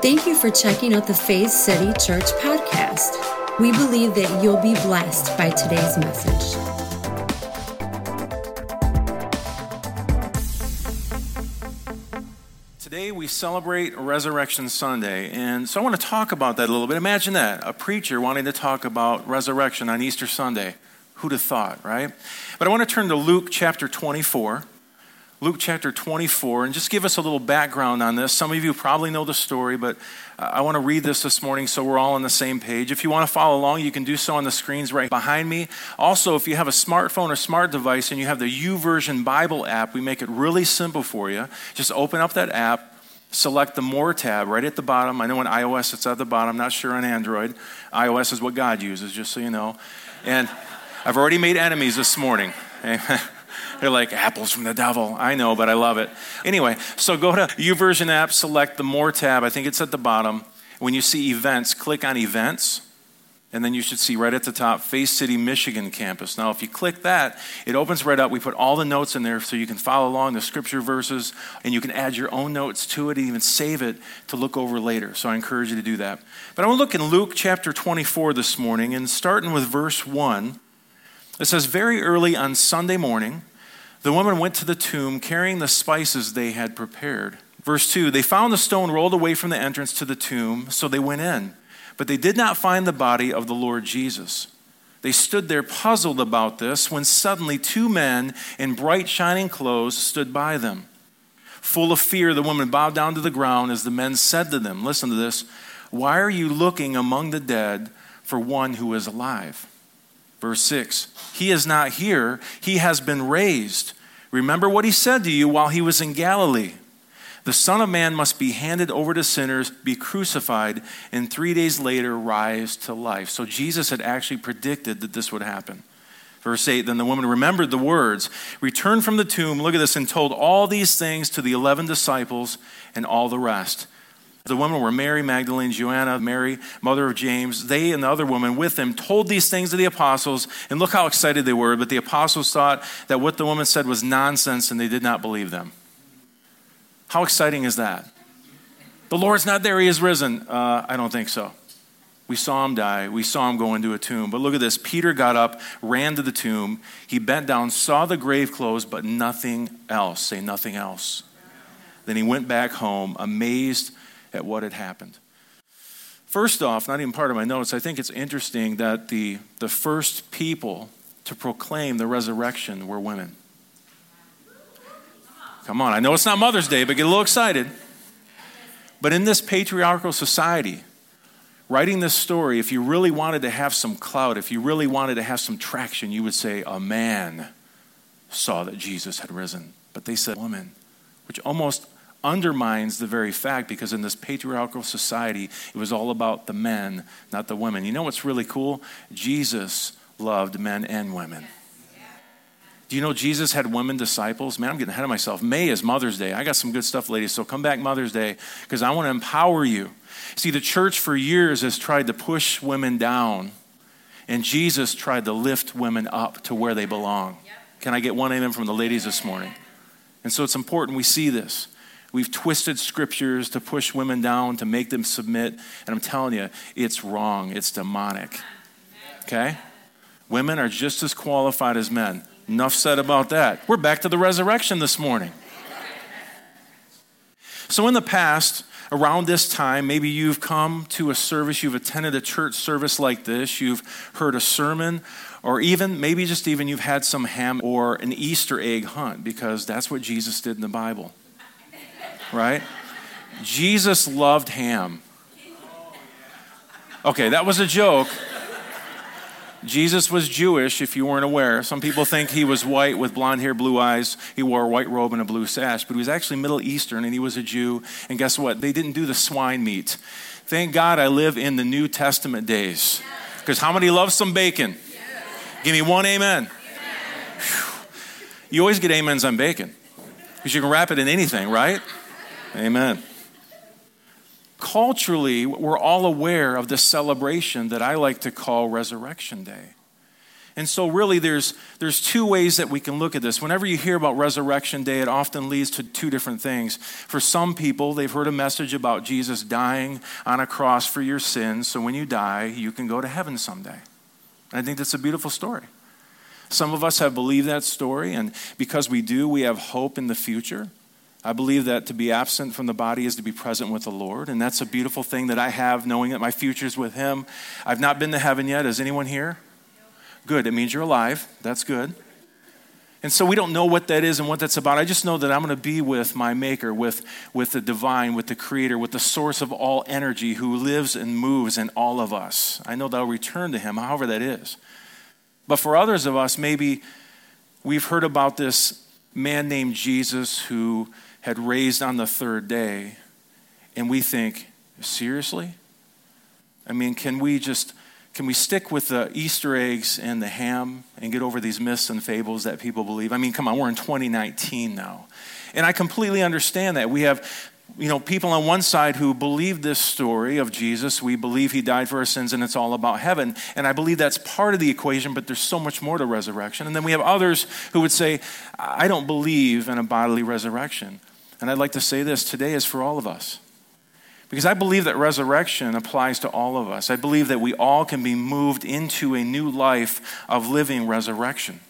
Thank you for checking out the Faith City Church podcast. We believe that you'll be blessed by today's message. Today we celebrate Resurrection Sunday, and so I want to talk about that a little bit. Imagine that a preacher wanting to talk about resurrection on Easter Sunday. Who'd have thought, right? But I want to turn to Luke chapter 24. Luke chapter 24, and just give us a little background on this. Some of you probably know the story, but uh, I want to read this this morning so we're all on the same page. If you want to follow along, you can do so on the screens right behind me. Also, if you have a smartphone or smart device and you have the YouVersion Bible app, we make it really simple for you. Just open up that app, select the More tab right at the bottom. I know on iOS it's at the bottom, not sure on Android. iOS is what God uses, just so you know. And I've already made enemies this morning. They're like apples from the devil. I know, but I love it. Anyway, so go to YouVersion app, select the More tab. I think it's at the bottom. When you see events, click on events. And then you should see right at the top, Faith City, Michigan campus. Now, if you click that, it opens right up. We put all the notes in there so you can follow along the scripture verses, and you can add your own notes to it and even save it to look over later. So I encourage you to do that. But I want to look in Luke chapter 24 this morning, and starting with verse 1. It says, Very early on Sunday morning, the woman went to the tomb carrying the spices they had prepared. Verse 2 They found the stone rolled away from the entrance to the tomb, so they went in. But they did not find the body of the Lord Jesus. They stood there puzzled about this when suddenly two men in bright shining clothes stood by them. Full of fear, the woman bowed down to the ground as the men said to them, Listen to this, why are you looking among the dead for one who is alive? Verse 6 He is not here, he has been raised. Remember what he said to you while he was in Galilee. The Son of Man must be handed over to sinners, be crucified, and three days later rise to life. So Jesus had actually predicted that this would happen. Verse 8 Then the woman remembered the words, returned from the tomb, look at this, and told all these things to the eleven disciples and all the rest. The women were Mary Magdalene, Joanna, Mary, mother of James. They and the other woman with them told these things to the apostles, and look how excited they were. But the apostles thought that what the woman said was nonsense, and they did not believe them. How exciting is that? The Lord's not there, He is risen. Uh, I don't think so. We saw him die. We saw him go into a tomb. But look at this. Peter got up, ran to the tomb. He bent down, saw the grave closed, but nothing else. Say nothing else. Then he went back home, amazed at what had happened. First off, not even part of my notes, I think it's interesting that the, the first people to proclaim the resurrection were women. Come on, I know it's not Mother's Day, but get a little excited. But in this patriarchal society, writing this story, if you really wanted to have some clout, if you really wanted to have some traction, you would say, A man saw that Jesus had risen. But they said, Woman, which almost undermines the very fact because in this patriarchal society, it was all about the men, not the women. You know what's really cool? Jesus loved men and women. Do you know Jesus had women disciples? Man, I'm getting ahead of myself. May is Mother's Day. I got some good stuff, ladies, so come back Mother's Day because I want to empower you. See, the church for years has tried to push women down, and Jesus tried to lift women up to where they belong. Can I get one amen from the ladies this morning? And so it's important we see this. We've twisted scriptures to push women down, to make them submit. And I'm telling you, it's wrong. It's demonic. Okay? Women are just as qualified as men. Enough said about that. We're back to the resurrection this morning. So, in the past, around this time, maybe you've come to a service, you've attended a church service like this, you've heard a sermon, or even, maybe just even you've had some ham or an Easter egg hunt because that's what Jesus did in the Bible right? Jesus loved ham. Okay, that was a joke. Jesus was Jewish, if you weren't aware. Some people think he was white with blonde hair, blue eyes. He wore a white robe and a blue sash, but he was actually Middle Eastern and he was a Jew. And guess what? They didn't do the swine meat. Thank God I live in the New Testament days. Because how many love some bacon? Give me one amen. You always get amens on bacon because you can wrap it in anything, right? Amen. Culturally, we're all aware of this celebration that I like to call Resurrection Day. And so, really, there's, there's two ways that we can look at this. Whenever you hear about Resurrection Day, it often leads to two different things. For some people, they've heard a message about Jesus dying on a cross for your sins, so when you die, you can go to heaven someday. And I think that's a beautiful story. Some of us have believed that story, and because we do, we have hope in the future. I believe that to be absent from the body is to be present with the Lord, and that's a beautiful thing that I have, knowing that my future is with Him. I've not been to heaven yet. Is anyone here? Good. It means you're alive. That's good. And so we don't know what that is and what that's about. I just know that I'm going to be with my Maker, with, with the divine, with the Creator, with the source of all energy who lives and moves in all of us. I know that I'll return to Him, however that is. But for others of us, maybe we've heard about this man named Jesus who had raised on the third day, and we think, seriously? I mean, can we just can we stick with the Easter eggs and the ham and get over these myths and fables that people believe? I mean, come on, we're in 2019 now. And I completely understand that. We have you know, people on one side who believe this story of Jesus. We believe he died for our sins and it's all about heaven. And I believe that's part of the equation, but there's so much more to resurrection. And then we have others who would say, I don't believe in a bodily resurrection. And I'd like to say this today is for all of us. Because I believe that resurrection applies to all of us. I believe that we all can be moved into a new life of living resurrection.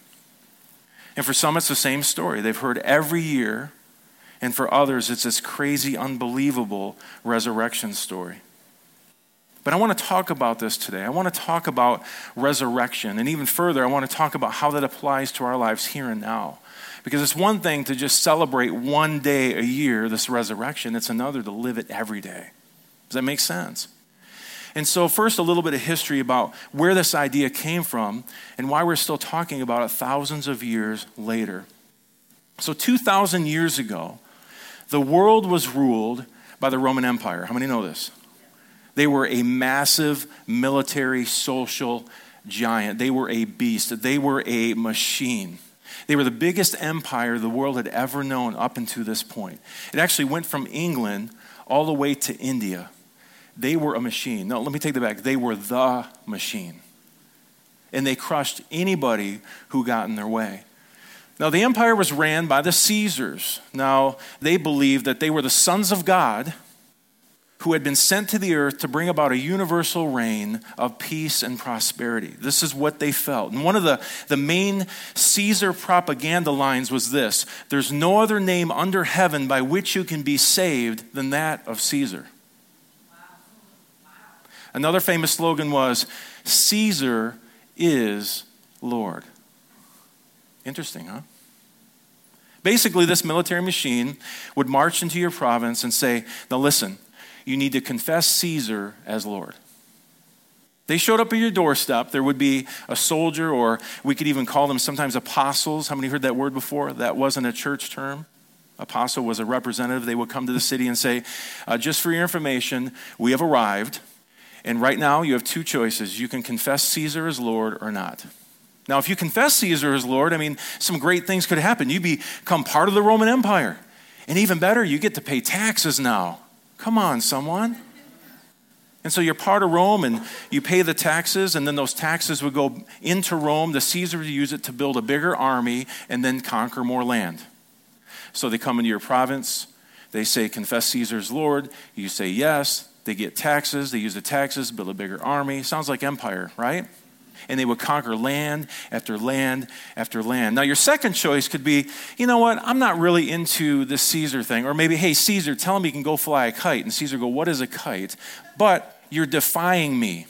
And for some, it's the same story. They've heard every year. And for others, it's this crazy, unbelievable resurrection story. But I want to talk about this today. I want to talk about resurrection. And even further, I want to talk about how that applies to our lives here and now. Because it's one thing to just celebrate one day a year, this resurrection, it's another to live it every day. Does that make sense? And so, first, a little bit of history about where this idea came from and why we're still talking about it thousands of years later. So, 2,000 years ago, the world was ruled by the Roman Empire. How many know this? They were a massive military, social giant. They were a beast. They were a machine. They were the biggest empire the world had ever known up until this point. It actually went from England all the way to India. They were a machine. No, let me take that back. They were the machine. And they crushed anybody who got in their way. Now, the empire was ran by the Caesars. Now, they believed that they were the sons of God who had been sent to the earth to bring about a universal reign of peace and prosperity. This is what they felt. And one of the, the main Caesar propaganda lines was this There's no other name under heaven by which you can be saved than that of Caesar. Another famous slogan was Caesar is Lord. Interesting, huh? Basically, this military machine would march into your province and say, Now listen, you need to confess Caesar as Lord. They showed up at your doorstep. There would be a soldier, or we could even call them sometimes apostles. How many heard that word before? That wasn't a church term. Apostle was a representative. They would come to the city and say, uh, Just for your information, we have arrived. And right now, you have two choices. You can confess Caesar as Lord or not. Now, if you confess Caesar as Lord, I mean, some great things could happen. You become part of the Roman Empire. And even better, you get to pay taxes now. Come on, someone. And so you're part of Rome and you pay the taxes, and then those taxes would go into Rome. The Caesar would use it to build a bigger army and then conquer more land. So they come into your province, they say, Confess Caesar's Lord. You say yes. They get taxes, they use the taxes, build a bigger army. Sounds like empire, right? And they would conquer land after land after land. Now, your second choice could be, you know what, I'm not really into this Caesar thing. Or maybe, hey, Caesar, tell him he can go fly a kite. And Caesar go, what is a kite? But you're defying me.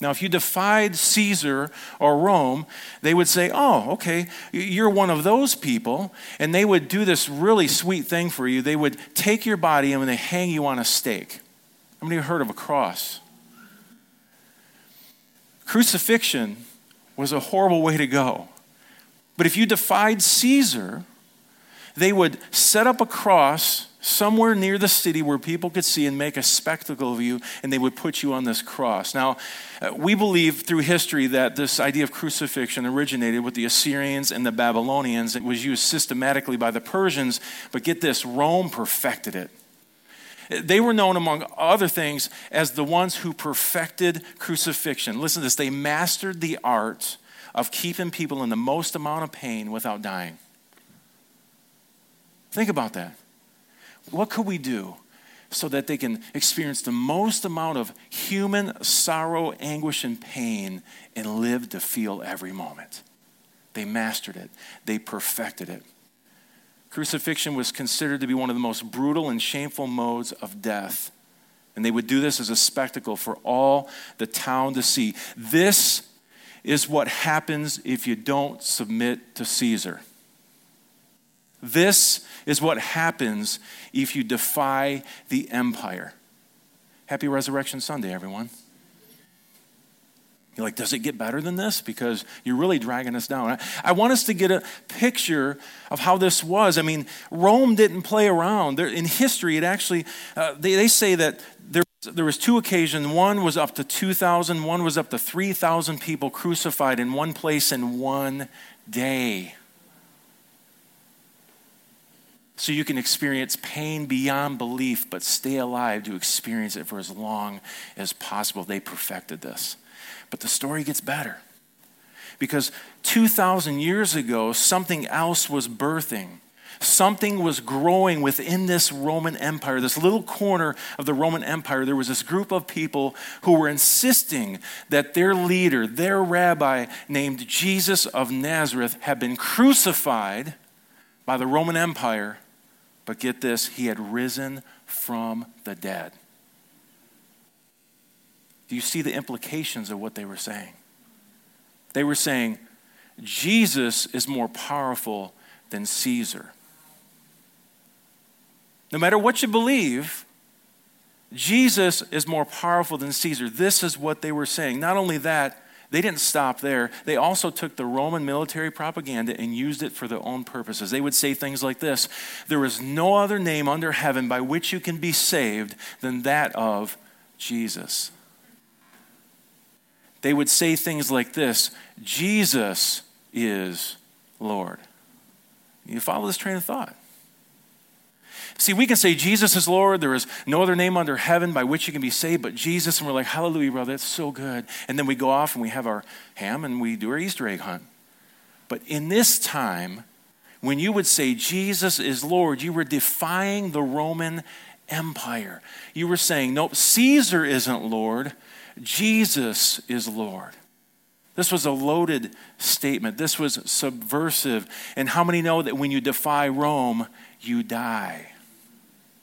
Now, if you defied Caesar or Rome, they would say, Oh, okay, you're one of those people. And they would do this really sweet thing for you. They would take your body and they hang you on a stake. How many have heard of a cross? Crucifixion was a horrible way to go. But if you defied Caesar, they would set up a cross somewhere near the city where people could see and make a spectacle of you, and they would put you on this cross. Now, uh, we believe through history that this idea of crucifixion originated with the Assyrians and the Babylonians. It was used systematically by the Persians, but get this Rome perfected it. They were known, among other things, as the ones who perfected crucifixion. Listen to this they mastered the art of keeping people in the most amount of pain without dying. Think about that. What could we do so that they can experience the most amount of human sorrow, anguish, and pain and live to feel every moment? They mastered it, they perfected it. Crucifixion was considered to be one of the most brutal and shameful modes of death. And they would do this as a spectacle for all the town to see. This is what happens if you don't submit to Caesar. This is what happens if you defy the empire. Happy Resurrection Sunday, everyone. You're like, does it get better than this? Because you're really dragging us down. I, I want us to get a picture of how this was. I mean, Rome didn't play around. There, in history, it actually, uh, they, they say that there, there was two occasions. One was up to 2,000, one was up to 3,000 people crucified in one place in one day. So you can experience pain beyond belief, but stay alive to experience it for as long as possible. They perfected this. But the story gets better. Because 2,000 years ago, something else was birthing. Something was growing within this Roman Empire, this little corner of the Roman Empire. There was this group of people who were insisting that their leader, their rabbi named Jesus of Nazareth, had been crucified by the Roman Empire. But get this, he had risen from the dead. Do you see the implications of what they were saying? They were saying, Jesus is more powerful than Caesar. No matter what you believe, Jesus is more powerful than Caesar. This is what they were saying. Not only that, they didn't stop there. They also took the Roman military propaganda and used it for their own purposes. They would say things like this There is no other name under heaven by which you can be saved than that of Jesus they would say things like this Jesus is Lord. You follow this train of thought. See, we can say Jesus is Lord. There is no other name under heaven by which you can be saved but Jesus. And we're like, Hallelujah, brother, that's so good. And then we go off and we have our ham and we do our Easter egg hunt. But in this time, when you would say Jesus is Lord, you were defying the Roman Empire. You were saying, nope, Caesar isn't Lord. Jesus is Lord. This was a loaded statement. This was subversive. And how many know that when you defy Rome, you die?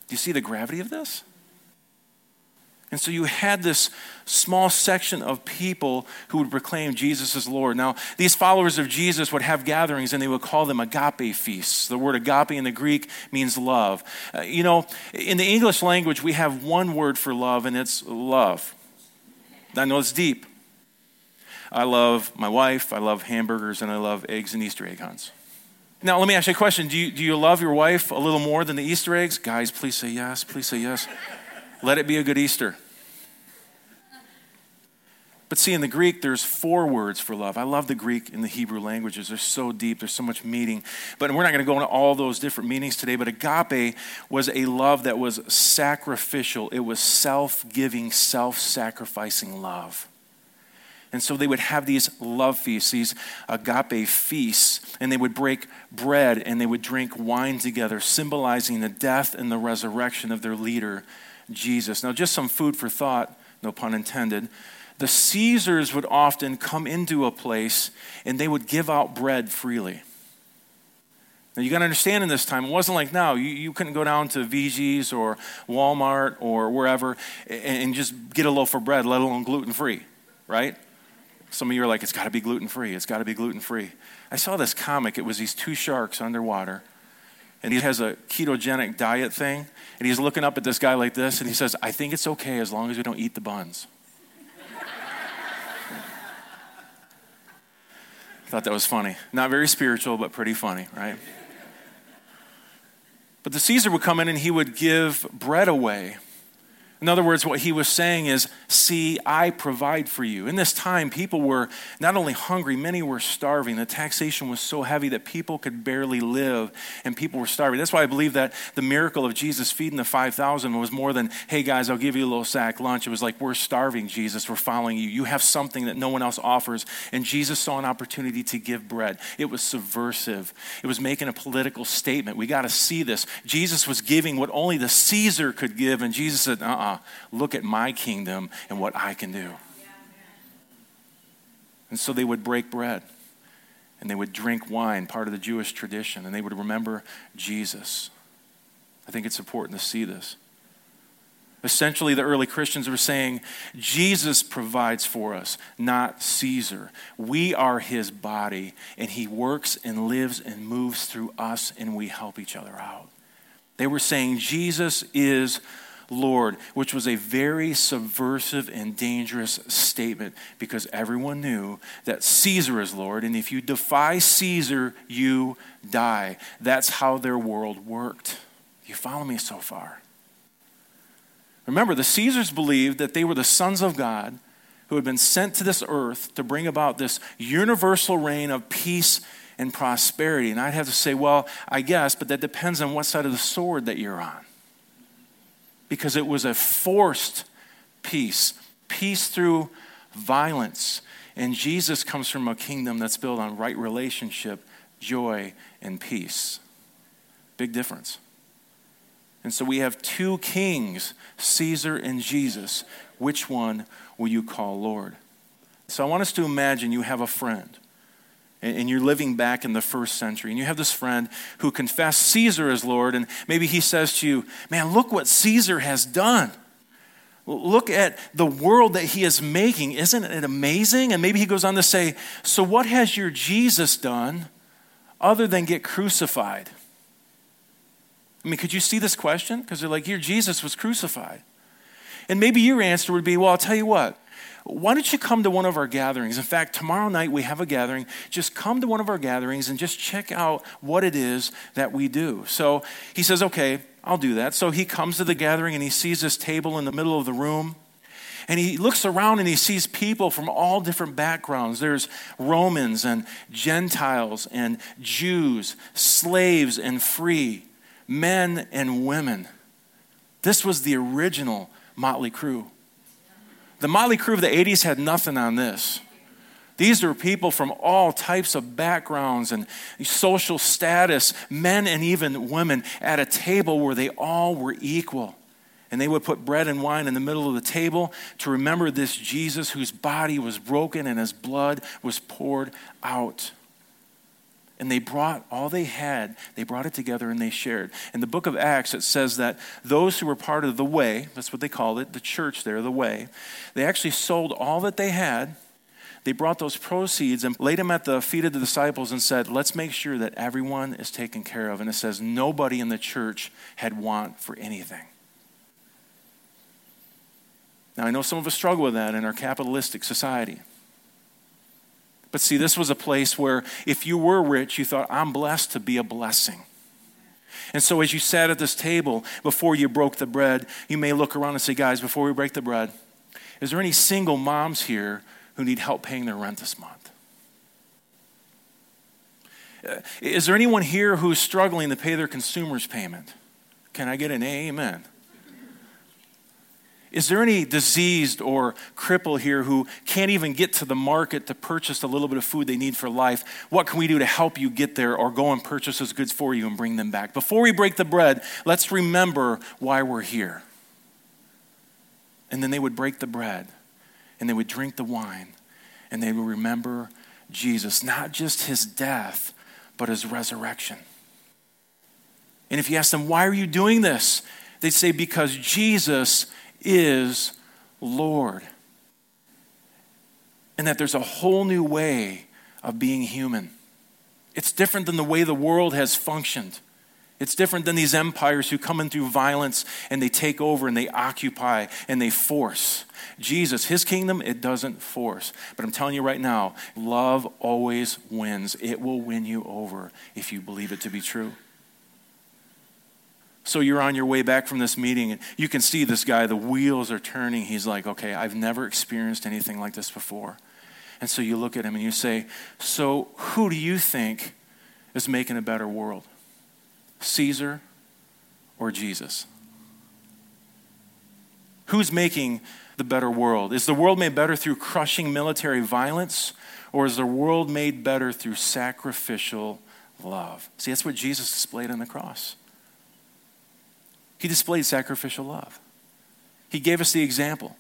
Do you see the gravity of this? And so you had this small section of people who would proclaim Jesus as Lord. Now, these followers of Jesus would have gatherings and they would call them agape feasts. The word agape in the Greek means love. Uh, you know, in the English language, we have one word for love, and it's love. I know it's deep. I love my wife, I love hamburgers, and I love eggs and Easter egg hunts. Now, let me ask you a question. Do you, do you love your wife a little more than the Easter eggs? Guys, please say yes. Please say yes. Let it be a good Easter. But see, in the Greek, there's four words for love. I love the Greek and the Hebrew languages. They're so deep, there's so much meaning. But we're not going to go into all those different meanings today. But agape was a love that was sacrificial, it was self giving, self sacrificing love. And so they would have these love feasts, these agape feasts, and they would break bread and they would drink wine together, symbolizing the death and the resurrection of their leader, Jesus. Now, just some food for thought, no pun intended the Caesars would often come into a place and they would give out bread freely. Now, you got to understand in this time, it wasn't like now. You, you couldn't go down to VG's or Walmart or wherever and, and just get a loaf of bread, let alone gluten free, right? Some of you are like, it's got to be gluten free. It's got to be gluten free. I saw this comic. It was these two sharks underwater, and he has a ketogenic diet thing, and he's looking up at this guy like this, and he says, I think it's okay as long as we don't eat the buns. Thought that was funny. Not very spiritual, but pretty funny, right? But the Caesar would come in and he would give bread away In other words, what he was saying is, See, I provide for you. In this time, people were not only hungry, many were starving. The taxation was so heavy that people could barely live, and people were starving. That's why I believe that the miracle of Jesus feeding the 5,000 was more than, Hey guys, I'll give you a little sack lunch. It was like, We're starving, Jesus. We're following you. You have something that no one else offers. And Jesus saw an opportunity to give bread. It was subversive, it was making a political statement. We got to see this. Jesus was giving what only the Caesar could give, and Jesus said, Uh uh-uh uh look at my kingdom and what I can do. And so they would break bread and they would drink wine, part of the Jewish tradition, and they would remember Jesus. I think it's important to see this. Essentially, the early Christians were saying, Jesus provides for us, not Caesar. We are his body, and he works and lives and moves through us, and we help each other out. They were saying, Jesus is Lord, which was a very subversive and dangerous statement because everyone knew that Caesar is Lord, and if you defy Caesar, you die. That's how their world worked. You follow me so far? Remember, the Caesars believed that they were the sons of God who had been sent to this earth to bring about this universal reign of peace and prosperity. And I'd have to say, well, I guess, but that depends on what side of the sword that you're on because it was a forced peace, peace through violence. And Jesus comes from a kingdom that's built on right relationship, joy, and peace. Big difference. And so we have two kings, Caesar and Jesus. Which one will you call Lord? So I want us to imagine you have a friend and you're living back in the first century, and you have this friend who confessed Caesar as Lord, and maybe he says to you, Man, look what Caesar has done. Look at the world that he is making. Isn't it amazing? And maybe he goes on to say, So, what has your Jesus done other than get crucified? I mean, could you see this question? Because they're like, Your Jesus was crucified. And maybe your answer would be, Well, I'll tell you what, why don't you come to one of our gatherings? In fact, tomorrow night we have a gathering. Just come to one of our gatherings and just check out what it is that we do. So he says, Okay, I'll do that. So he comes to the gathering and he sees this table in the middle of the room. And he looks around and he sees people from all different backgrounds. There's Romans and Gentiles and Jews, slaves and free, men and women. This was the original Motley Crew. The Mötley Crüe of the 80s had nothing on this. These are people from all types of backgrounds and social status, men and even women, at a table where they all were equal. And they would put bread and wine in the middle of the table to remember this Jesus whose body was broken and his blood was poured out and they brought all they had, they brought it together and they shared. In the book of Acts, it says that those who were part of the way, that's what they called it, the church there, the way, they actually sold all that they had. They brought those proceeds and laid them at the feet of the disciples and said, Let's make sure that everyone is taken care of. And it says, Nobody in the church had want for anything. Now, I know some of us struggle with that in our capitalistic society. But see, this was a place where if you were rich, you thought, I'm blessed to be a blessing. And so as you sat at this table before you broke the bread, you may look around and say, Guys, before we break the bread, is there any single moms here who need help paying their rent this month? Uh, is there anyone here who's struggling to pay their consumer's payment? Can I get an amen? Is there any diseased or cripple here who can't even get to the market to purchase a little bit of food they need for life? What can we do to help you get there or go and purchase those goods for you and bring them back? Before we break the bread, let's remember why we're here. And then they would break the bread and they would drink the wine and they would remember Jesus, not just his death, but his resurrection. And if you ask them, why are you doing this? They'd say, because Jesus is Lord. And that there's a whole new way of being human. It's different than the way the world has functioned. It's different than these empires who come in through violence and they take over and they occupy and they force. Jesus, his kingdom, it doesn't force. But I'm telling you right now, love always wins. It will win you over if you believe it to be true. So you're on your way back from this meeting, and you can see this guy, the wheels are turning. He's like, okay, I've never experienced anything like this before. And so you look at him and you say, So who do you think is making a better world? Caesar or Jesus? Who's making the better world? Is the world made better through crushing military violence, or is the world made better through sacrificial love? See, that's what Jesus displayed on the cross. He displayed sacrificial love. He gave us the example.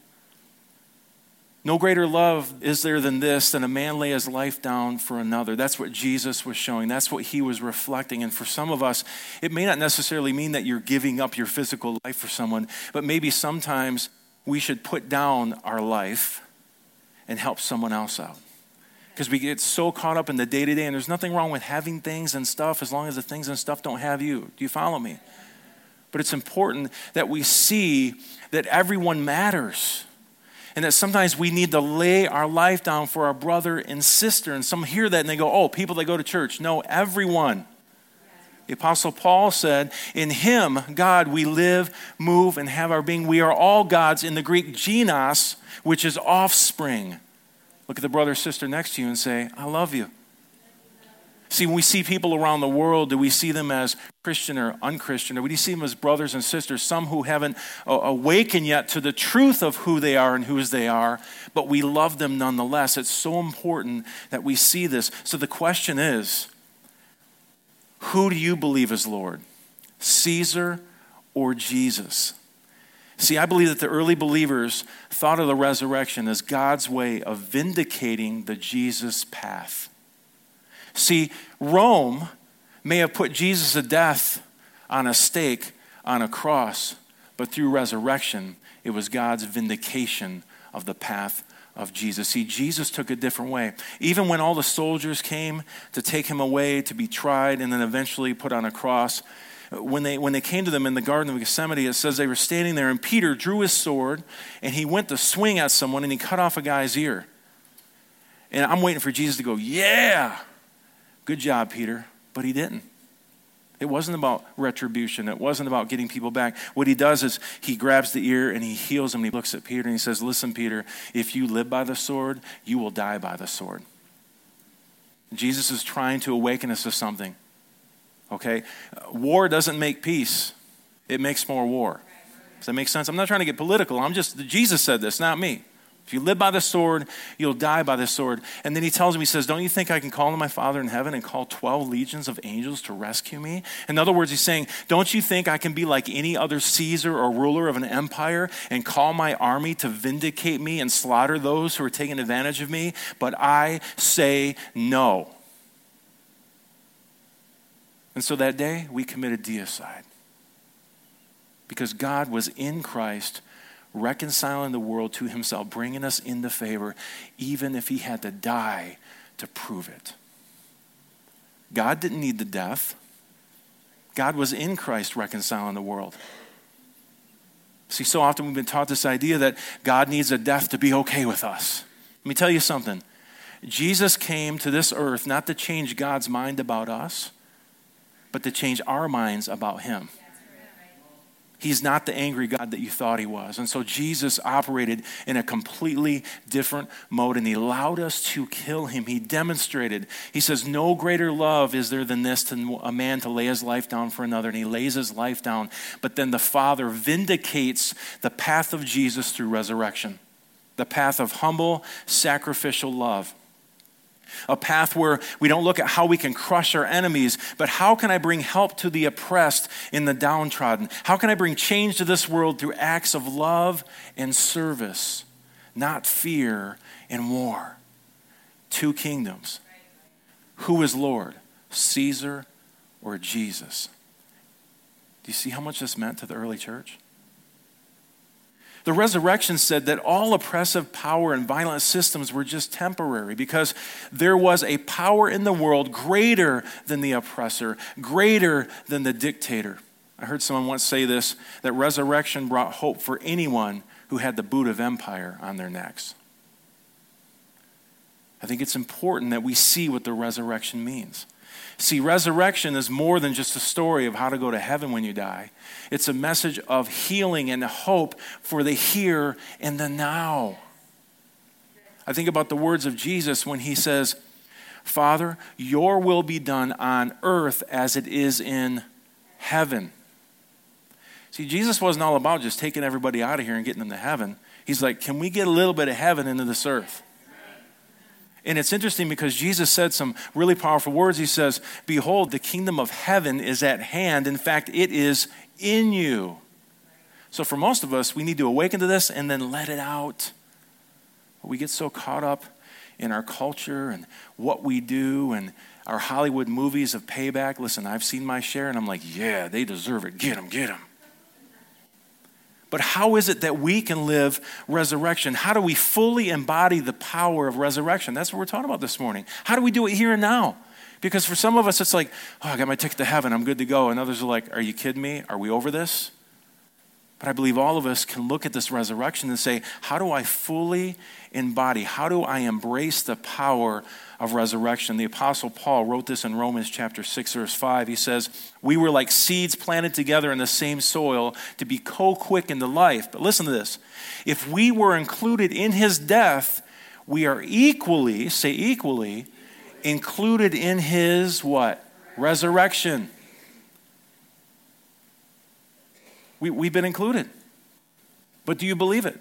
No greater love is there than this, than a man lay his life down for another. That's what Jesus was showing. That's what he was reflecting. And for some of us, it may not necessarily mean that you're giving up your physical life for someone, but maybe sometimes we should put down our life and help someone else out. Because we get so caught up in the day to day, and there's nothing wrong with having things and stuff as long as the things and stuff don't have you. Do you follow me? But it's important that we see that everyone matters and that sometimes we need to lay our life down for our brother and sister. And some hear that and they go, oh, people that go to church. No, everyone. The Apostle Paul said, In him, God, we live, move, and have our being. We are all God's in the Greek genos, which is offspring. Look at the brother or sister next to you and say, I love you. See, when we see people around the world, do we see them as Christian or unchristian? Or do we see them as brothers and sisters, some who haven't uh, awakened yet to the truth of who they are and whose they are, but we love them nonetheless? It's so important that we see this. So the question is who do you believe is Lord? Caesar or Jesus? See, I believe that the early believers thought of the resurrection as God's way of vindicating the Jesus path. See, Rome may have put Jesus to death on a stake, on a cross, but through resurrection, it was God's vindication of the path of Jesus. See, Jesus took a different way. Even when all the soldiers came to take him away to be tried and then eventually put on a cross, when they, when they came to them in the Garden of Gethsemane, it says they were standing there, and Peter drew his sword and he went to swing at someone and he cut off a guy's ear. And I'm waiting for Jesus to go, Yeah, Good job, Peter. But he didn't. It wasn't about retribution. It wasn't about getting people back. What he does is he grabs the ear and he heals him. He looks at Peter and he says, Listen, Peter, if you live by the sword, you will die by the sword. Jesus is trying to awaken us to something. Okay? War doesn't make peace, it makes more war. Does that make sense? I'm not trying to get political. I'm just, Jesus said this, not me. If you live by the sword, you'll die by the sword. And then he tells him, he says, Don't you think I can call on my Father in heaven and call 12 legions of angels to rescue me? In other words, he's saying, Don't you think I can be like any other Caesar or ruler of an empire and call my army to vindicate me and slaughter those who are taking advantage of me? But I say no. And so that day, we committed deicide. Because God was in Christ reconciling the world to himself, bringing us into favor, even if he had to die to prove it. God didn't need the death. God was in Christ reconciling the world. See, so often we've been taught this idea that God needs a death to be okay with us. Let me tell you something. Jesus came to this earth not to change God's mind about us, but to change our minds about Him. He's not the angry God that you thought he was. And so Jesus operated in a completely different mode and he allowed us to kill him. He demonstrated, he says, No greater love is there than this to a man to lay his life down for another. And he lays his life down. But then the Father vindicates the path of Jesus through resurrection, the path of humble, sacrificial love a path where we don't look at how we can crush our enemies, but how can I bring help to the oppressed in the downtrodden? How can I bring change to this world through acts of love and service, not fear and war? Two kingdoms. Who is Lord, Caesar or Jesus? Do you see how much this meant to the early church? The resurrection said that all oppressive power and violent systems were just temporary because there was a power in the world greater than the oppressor, greater than the dictator. I heard someone once say this that resurrection brought hope for anyone who had the boot of empire on their necks. I think it's important that we see what the resurrection means. See, resurrection is more than just a story of how to go to heaven when you die. It's a message of healing and hope for the here and the now. I think about the words of Jesus when he says, Father, your will be done on earth as it is in heaven. See, Jesus wasn't all about just taking everybody out of here and getting them to heaven. He's like, can we get a little bit of heaven into this earth? And it's interesting because Jesus said some really powerful words. He says, Behold, the kingdom of heaven is at hand. In fact, it is in you. So, for most of us, we need to awaken to this and then let it out. We get so caught up in our culture and what we do and our Hollywood movies of payback. Listen, I've seen my share and I'm like, yeah, they deserve it. Get them, get them. But how is it that we can live resurrection? How do we fully embody the power of resurrection? That's what we're talking about this morning. How do we do it here and now? Because for some of us, it's like, oh, I got my ticket to heaven, I'm good to go. And others are like, are you kidding me? Are we over this? But I believe all of us can look at this resurrection and say, how do I fully embody? How do I embrace the power of resurrection? The Apostle Paul wrote this in Romans chapter 6, verse 5. He says, We were like seeds planted together in the same soil to be co quickened to life. But listen to this if we were included in his death, we are equally, say equally, included in his what? Resurrection. We, we've been included. But do you believe it?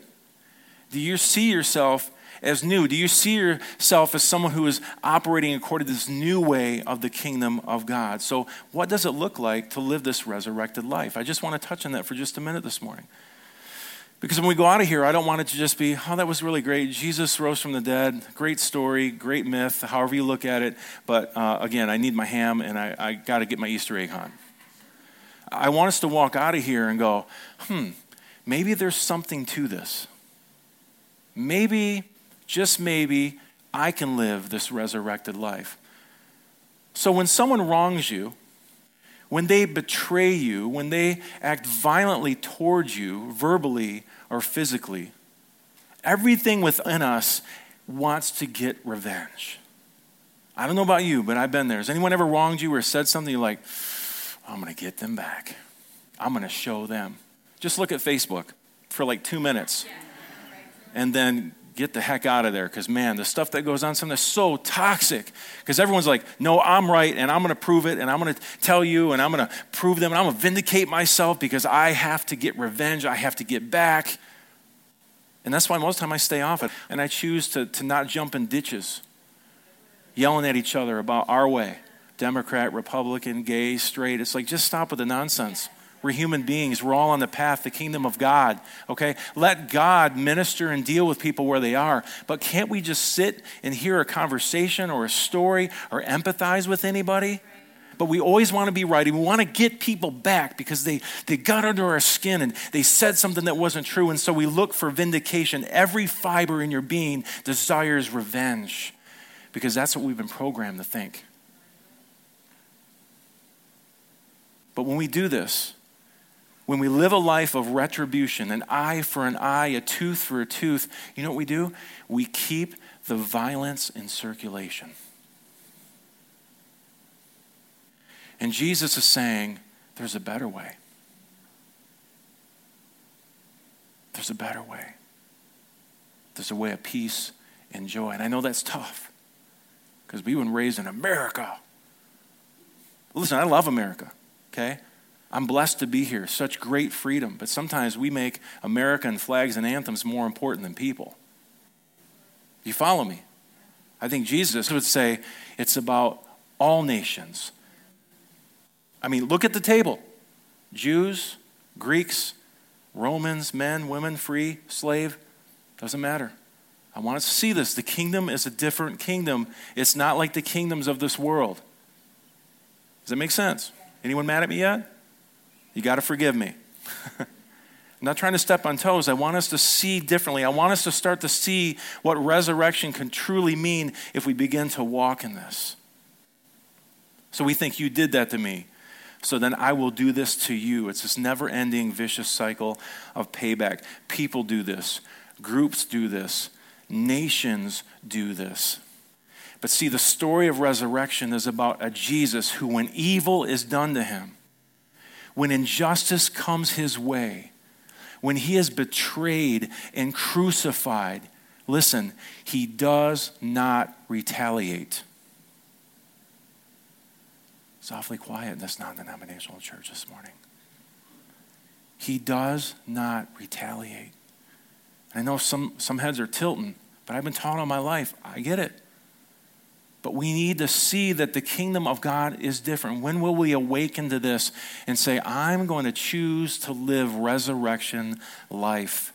Do you see yourself as new? Do you see yourself as someone who is operating according to this new way of the kingdom of God? So, what does it look like to live this resurrected life? I just want to touch on that for just a minute this morning. Because when we go out of here, I don't want it to just be, oh, that was really great. Jesus rose from the dead. Great story, great myth, however you look at it. But uh, again, I need my ham and I, I got to get my Easter egg hunt. I want us to walk out of here and go, hmm, maybe there's something to this. Maybe, just maybe, I can live this resurrected life. So when someone wrongs you, when they betray you, when they act violently towards you, verbally or physically, everything within us wants to get revenge. I don't know about you, but I've been there. Has anyone ever wronged you or said something like, I'm going to get them back. I'm going to show them. Just look at Facebook for like two minutes and then get the heck out of there because, man, the stuff that goes on sometimes is so toxic because everyone's like, no, I'm right and I'm going to prove it and I'm going to tell you and I'm going to prove them and I'm going to vindicate myself because I have to get revenge. I have to get back. And that's why most of the time I stay off it. And I choose to, to not jump in ditches, yelling at each other about our way. Democrat, Republican, gay, straight. It's like, just stop with the nonsense. We're human beings. We're all on the path, the kingdom of God. Okay? Let God minister and deal with people where they are. But can't we just sit and hear a conversation or a story or empathize with anybody? But we always want to be right. And we want to get people back because they, they got under our skin and they said something that wasn't true. And so we look for vindication. Every fiber in your being desires revenge because that's what we've been programmed to think. But when we do this, when we live a life of retribution, an eye for an eye, a tooth for a tooth, you know what we do? We keep the violence in circulation. And Jesus is saying, there's a better way. There's a better way. There's a way of peace and joy. And I know that's tough because we were raised in America. Listen, I love America okay? I'm blessed to be here, such great freedom. But sometimes we make American flags and anthems more important than people. You follow me? I think Jesus would say it's about all nations. I mean, look at the table Jews, Greeks, Romans, men, women, free, slave, doesn't matter. I want us to see this. The kingdom is a different kingdom. It's not like the kingdoms of this world. Does that make sense? Anyone mad at me yet? You got to forgive me. I'm not trying to step on toes. I want us to see differently. I want us to start to see what resurrection can truly mean if we begin to walk in this. So we think you did that to me. So then I will do this to you. It's this never ending vicious cycle of payback. People do this, groups do this, nations do this. But see, the story of resurrection is about a Jesus who, when evil is done to him, when injustice comes his way, when he is betrayed and crucified, listen, he does not retaliate. It's awfully quiet in this non denominational church this morning. He does not retaliate. I know some, some heads are tilting, but I've been taught all my life. I get it. But we need to see that the kingdom of God is different. When will we awaken to this and say, I'm going to choose to live resurrection life?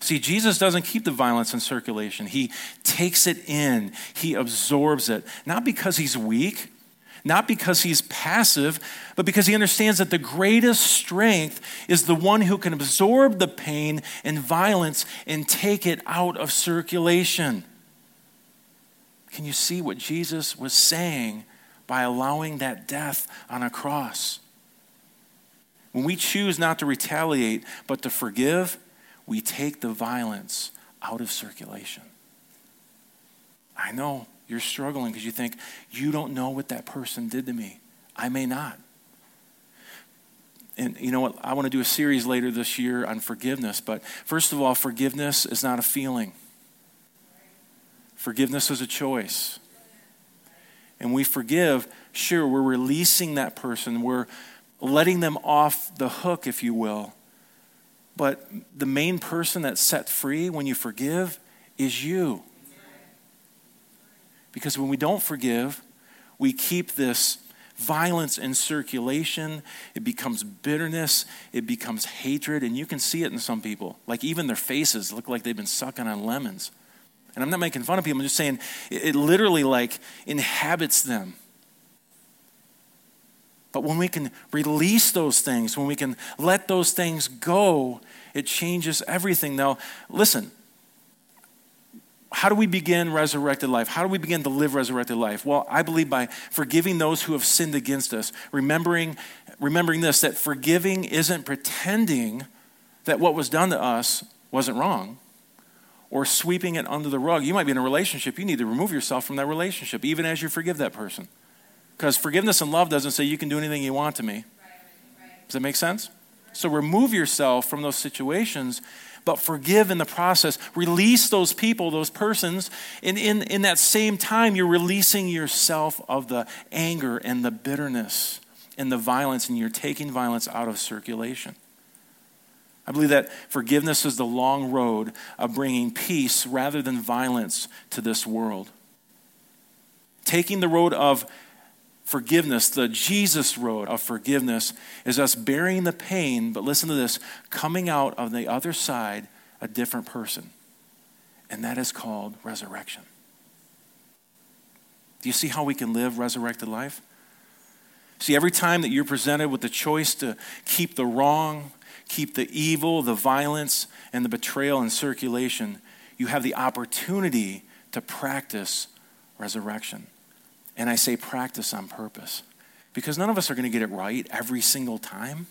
See, Jesus doesn't keep the violence in circulation. He takes it in, he absorbs it. Not because he's weak, not because he's passive, but because he understands that the greatest strength is the one who can absorb the pain and violence and take it out of circulation. Can you see what Jesus was saying by allowing that death on a cross? When we choose not to retaliate, but to forgive, we take the violence out of circulation. I know you're struggling because you think, you don't know what that person did to me. I may not. And you know what? I want to do a series later this year on forgiveness. But first of all, forgiveness is not a feeling. Forgiveness is a choice. And we forgive, sure, we're releasing that person, we're letting them off the hook, if you will. But the main person that's set free when you forgive is you. Because when we don't forgive, we keep this violence in circulation. It becomes bitterness. It becomes hatred. And you can see it in some people. Like even their faces look like they've been sucking on lemons. And I'm not making fun of people, I'm just saying it, it literally like inhabits them. But when we can release those things, when we can let those things go, it changes everything. Now, listen, how do we begin resurrected life? How do we begin to live resurrected life? Well, I believe by forgiving those who have sinned against us, remembering, remembering this that forgiving isn't pretending that what was done to us wasn't wrong or sweeping it under the rug. You might be in a relationship, you need to remove yourself from that relationship, even as you forgive that person. Because forgiveness and love doesn't say you can do anything you want to me. Does that make sense? So remove yourself from those situations, but forgive in the process. Release those people, those persons. And in, in that same time, you're releasing yourself of the anger and the bitterness and the violence, and you're taking violence out of circulation. I believe that forgiveness is the long road of bringing peace rather than violence to this world. Taking the road of forgiveness, the Jesus road of forgiveness, is us bearing the pain, but listen to this, coming out on the other side a different person. And that is called resurrection. Do you see how we can live resurrected life? See, every time that you're presented with the choice to keep the wrong keep the evil, the violence, and the betrayal in circulation, you have the opportunity to practice resurrection. And I say practice on purpose because none of us are going to get it right every single time.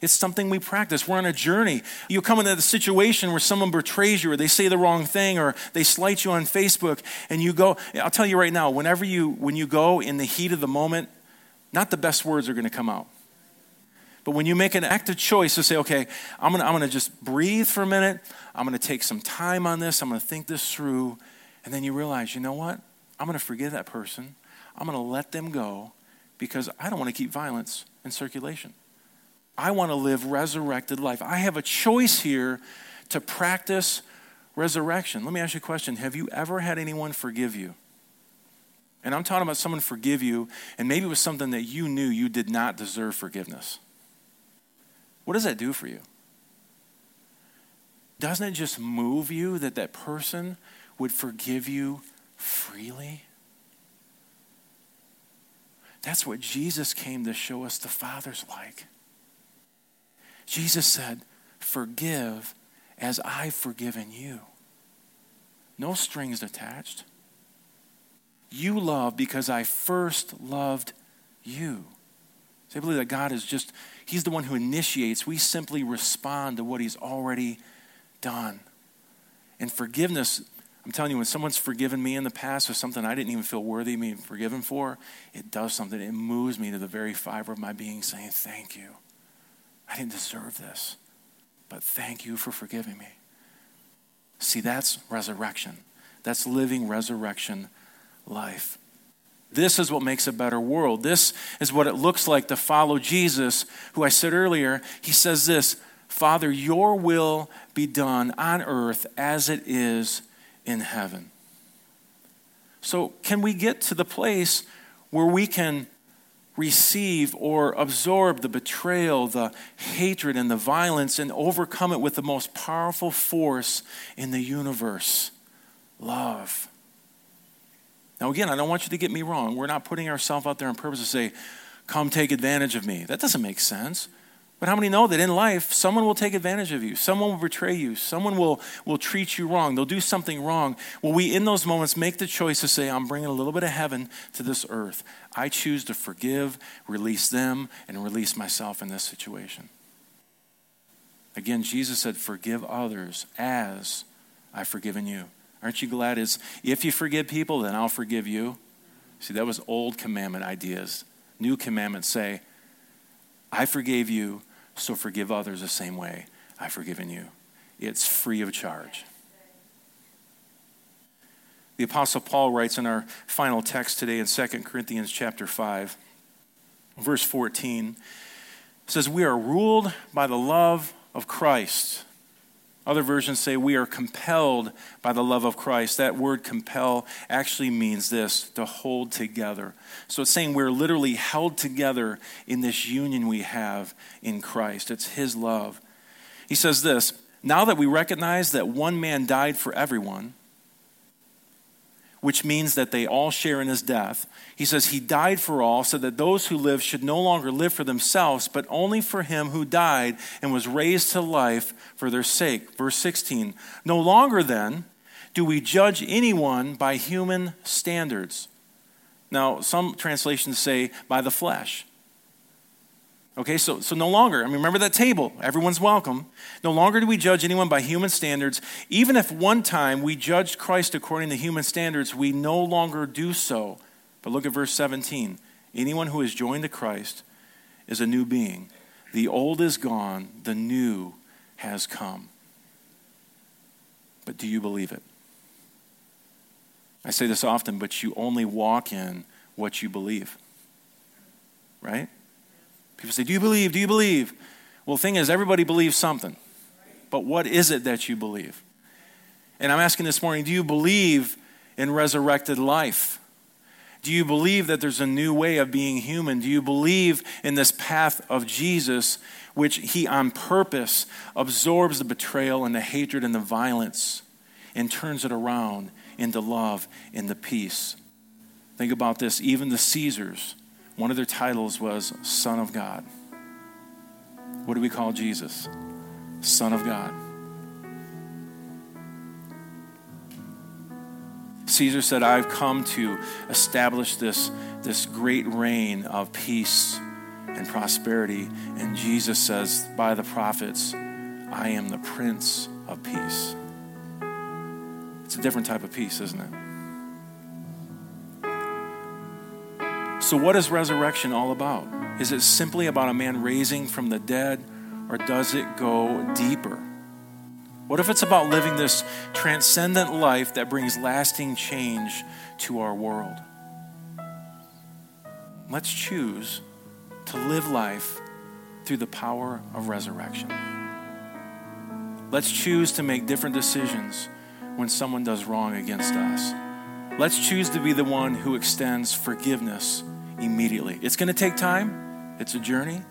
It's something we practice. We're on a journey. You come into the situation where someone betrays you or they say the wrong thing or they slight you on Facebook and you go, I'll tell you right now, whenever you when you go in the heat of the moment, not the best words are going to come out. But when you make an active choice to say, okay, I'm gonna, I'm gonna just breathe for a minute, I'm gonna take some time on this, I'm gonna think this through, and then you realize, you know what? I'm gonna forgive that person, I'm gonna let them go because I don't wanna keep violence in circulation. I wanna live resurrected life. I have a choice here to practice resurrection. Let me ask you a question Have you ever had anyone forgive you? And I'm talking about someone forgive you, and maybe it was something that you knew you did not deserve forgiveness. What does that do for you? Doesn't it just move you that that person would forgive you freely? That's what Jesus came to show us the Father's like. Jesus said, Forgive as I've forgiven you. No strings attached. You love because I first loved you. So I believe that God is just He's the one who initiates. We simply respond to what He's already done. And forgiveness I'm telling you, when someone's forgiven me in the past for something I didn't even feel worthy of being forgiven for, it does something. It moves me to the very fiber of my being saying, Thank you. I didn't deserve this, but thank you for forgiving me. See, that's resurrection. That's living resurrection life. This is what makes a better world. This is what it looks like to follow Jesus, who I said earlier, he says this Father, your will be done on earth as it is in heaven. So, can we get to the place where we can receive or absorb the betrayal, the hatred, and the violence and overcome it with the most powerful force in the universe love? Now, again, I don't want you to get me wrong. We're not putting ourselves out there on purpose to say, come take advantage of me. That doesn't make sense. But how many know that in life, someone will take advantage of you? Someone will betray you. Someone will, will treat you wrong. They'll do something wrong. Will we, in those moments, make the choice to say, I'm bringing a little bit of heaven to this earth? I choose to forgive, release them, and release myself in this situation. Again, Jesus said, Forgive others as I've forgiven you. Aren't you glad? Is if you forgive people, then I'll forgive you. See, that was old commandment ideas. New commandments say, I forgave you so forgive others the same way I've forgiven you. It's free of charge. The apostle Paul writes in our final text today in 2 Corinthians chapter 5, verse 14, says we are ruled by the love of Christ other versions say we are compelled by the love of Christ. That word compel actually means this to hold together. So it's saying we're literally held together in this union we have in Christ. It's His love. He says this now that we recognize that one man died for everyone, which means that they all share in his death. He says he died for all so that those who live should no longer live for themselves, but only for him who died and was raised to life for their sake. Verse 16 No longer then do we judge anyone by human standards. Now, some translations say by the flesh. Okay, so, so no longer, I mean, remember that table, everyone's welcome. No longer do we judge anyone by human standards. Even if one time we judged Christ according to human standards, we no longer do so. But look at verse 17. Anyone who has joined to Christ is a new being. The old is gone, the new has come. But do you believe it? I say this often, but you only walk in what you believe. Right? People say, Do you believe? Do you believe? Well, the thing is, everybody believes something. But what is it that you believe? And I'm asking this morning do you believe in resurrected life? Do you believe that there's a new way of being human? Do you believe in this path of Jesus, which he on purpose absorbs the betrayal and the hatred and the violence and turns it around into love the peace? Think about this even the Caesars one of their titles was Son of God. What do we call Jesus? Son of God. Caesar said, I've come to establish this, this great reign of peace and prosperity. And Jesus says, by the prophets, I am the Prince of Peace. It's a different type of peace, isn't it? So, what is resurrection all about? Is it simply about a man raising from the dead, or does it go deeper? What if it's about living this transcendent life that brings lasting change to our world? Let's choose to live life through the power of resurrection. Let's choose to make different decisions when someone does wrong against us. Let's choose to be the one who extends forgiveness immediately. It's going to take time, it's a journey,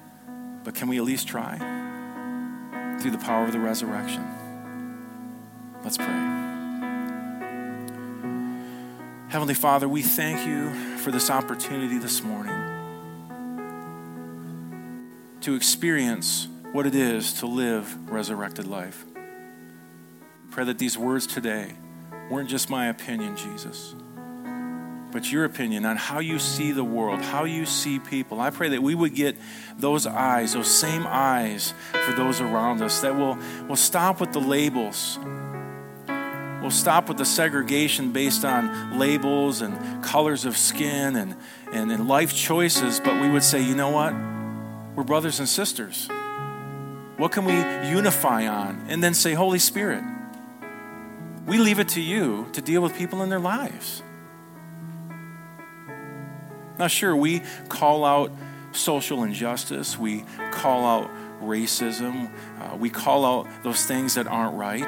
but can we at least try through the power of the resurrection? Let's pray. Heavenly Father, we thank you for this opportunity this morning to experience what it is to live resurrected life. Pray that these words today weren't just my opinion, Jesus but your opinion on how you see the world, how you see people. I pray that we would get those eyes, those same eyes for those around us, that will will stop with the labels. we'll stop with the segregation based on labels and colors of skin and, and, and life choices, but we would say, you know what? We're brothers and sisters. What can we unify on? And then say, Holy Spirit, we leave it to you to deal with people in their lives. Now, sure, we call out social injustice, we call out racism, uh, we call out those things that aren't right.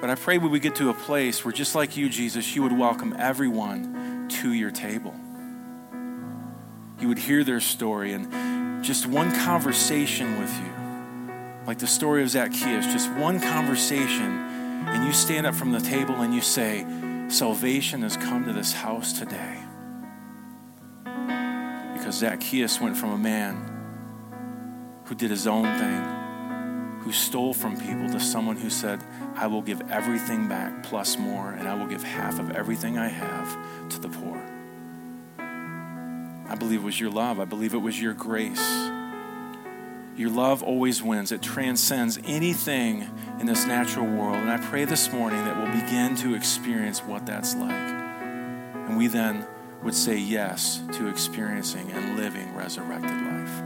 But I pray we would get to a place where, just like you, Jesus, you would welcome everyone to your table. You would hear their story and just one conversation with you, like the story of Zacchaeus, just one conversation, and you stand up from the table and you say, Salvation has come to this house today. Because Zacchaeus went from a man who did his own thing, who stole from people, to someone who said, I will give everything back plus more, and I will give half of everything I have to the poor. I believe it was your love. I believe it was your grace. Your love always wins. It transcends anything in this natural world. And I pray this morning that we'll begin to experience what that's like. And we then would say yes to experiencing and living resurrected life.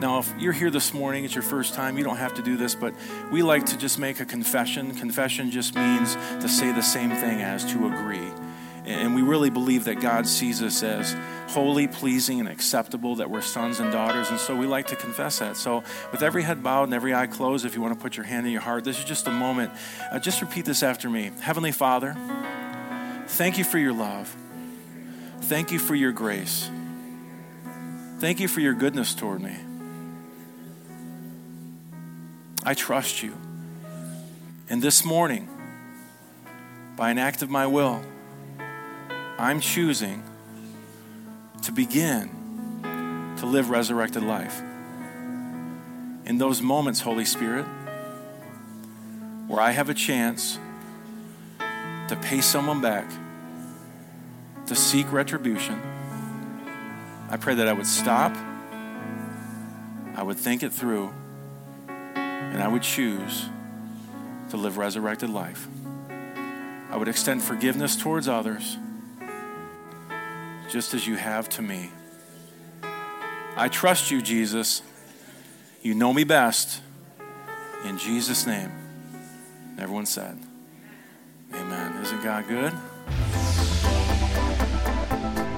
Now, if you're here this morning, it's your first time, you don't have to do this, but we like to just make a confession. Confession just means to say the same thing as to agree. And we really believe that God sees us as holy, pleasing, and acceptable, that we're sons and daughters. And so we like to confess that. So, with every head bowed and every eye closed, if you want to put your hand in your heart, this is just a moment. Uh, just repeat this after me Heavenly Father, thank you for your love. Thank you for your grace. Thank you for your goodness toward me. I trust you. And this morning, by an act of my will, I'm choosing to begin to live resurrected life. In those moments, Holy Spirit, where I have a chance to pay someone back, to seek retribution, I pray that I would stop, I would think it through and I would choose to live resurrected life. I would extend forgiveness towards others just as you have to me. I trust you, Jesus. You know me best. In Jesus' name. Everyone said, Amen. Isn't God good?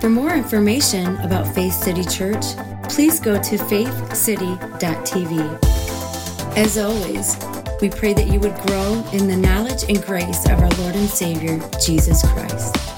For more information about Faith City Church, please go to faithcity.tv. As always, we pray that you would grow in the knowledge and grace of our Lord and Savior, Jesus Christ.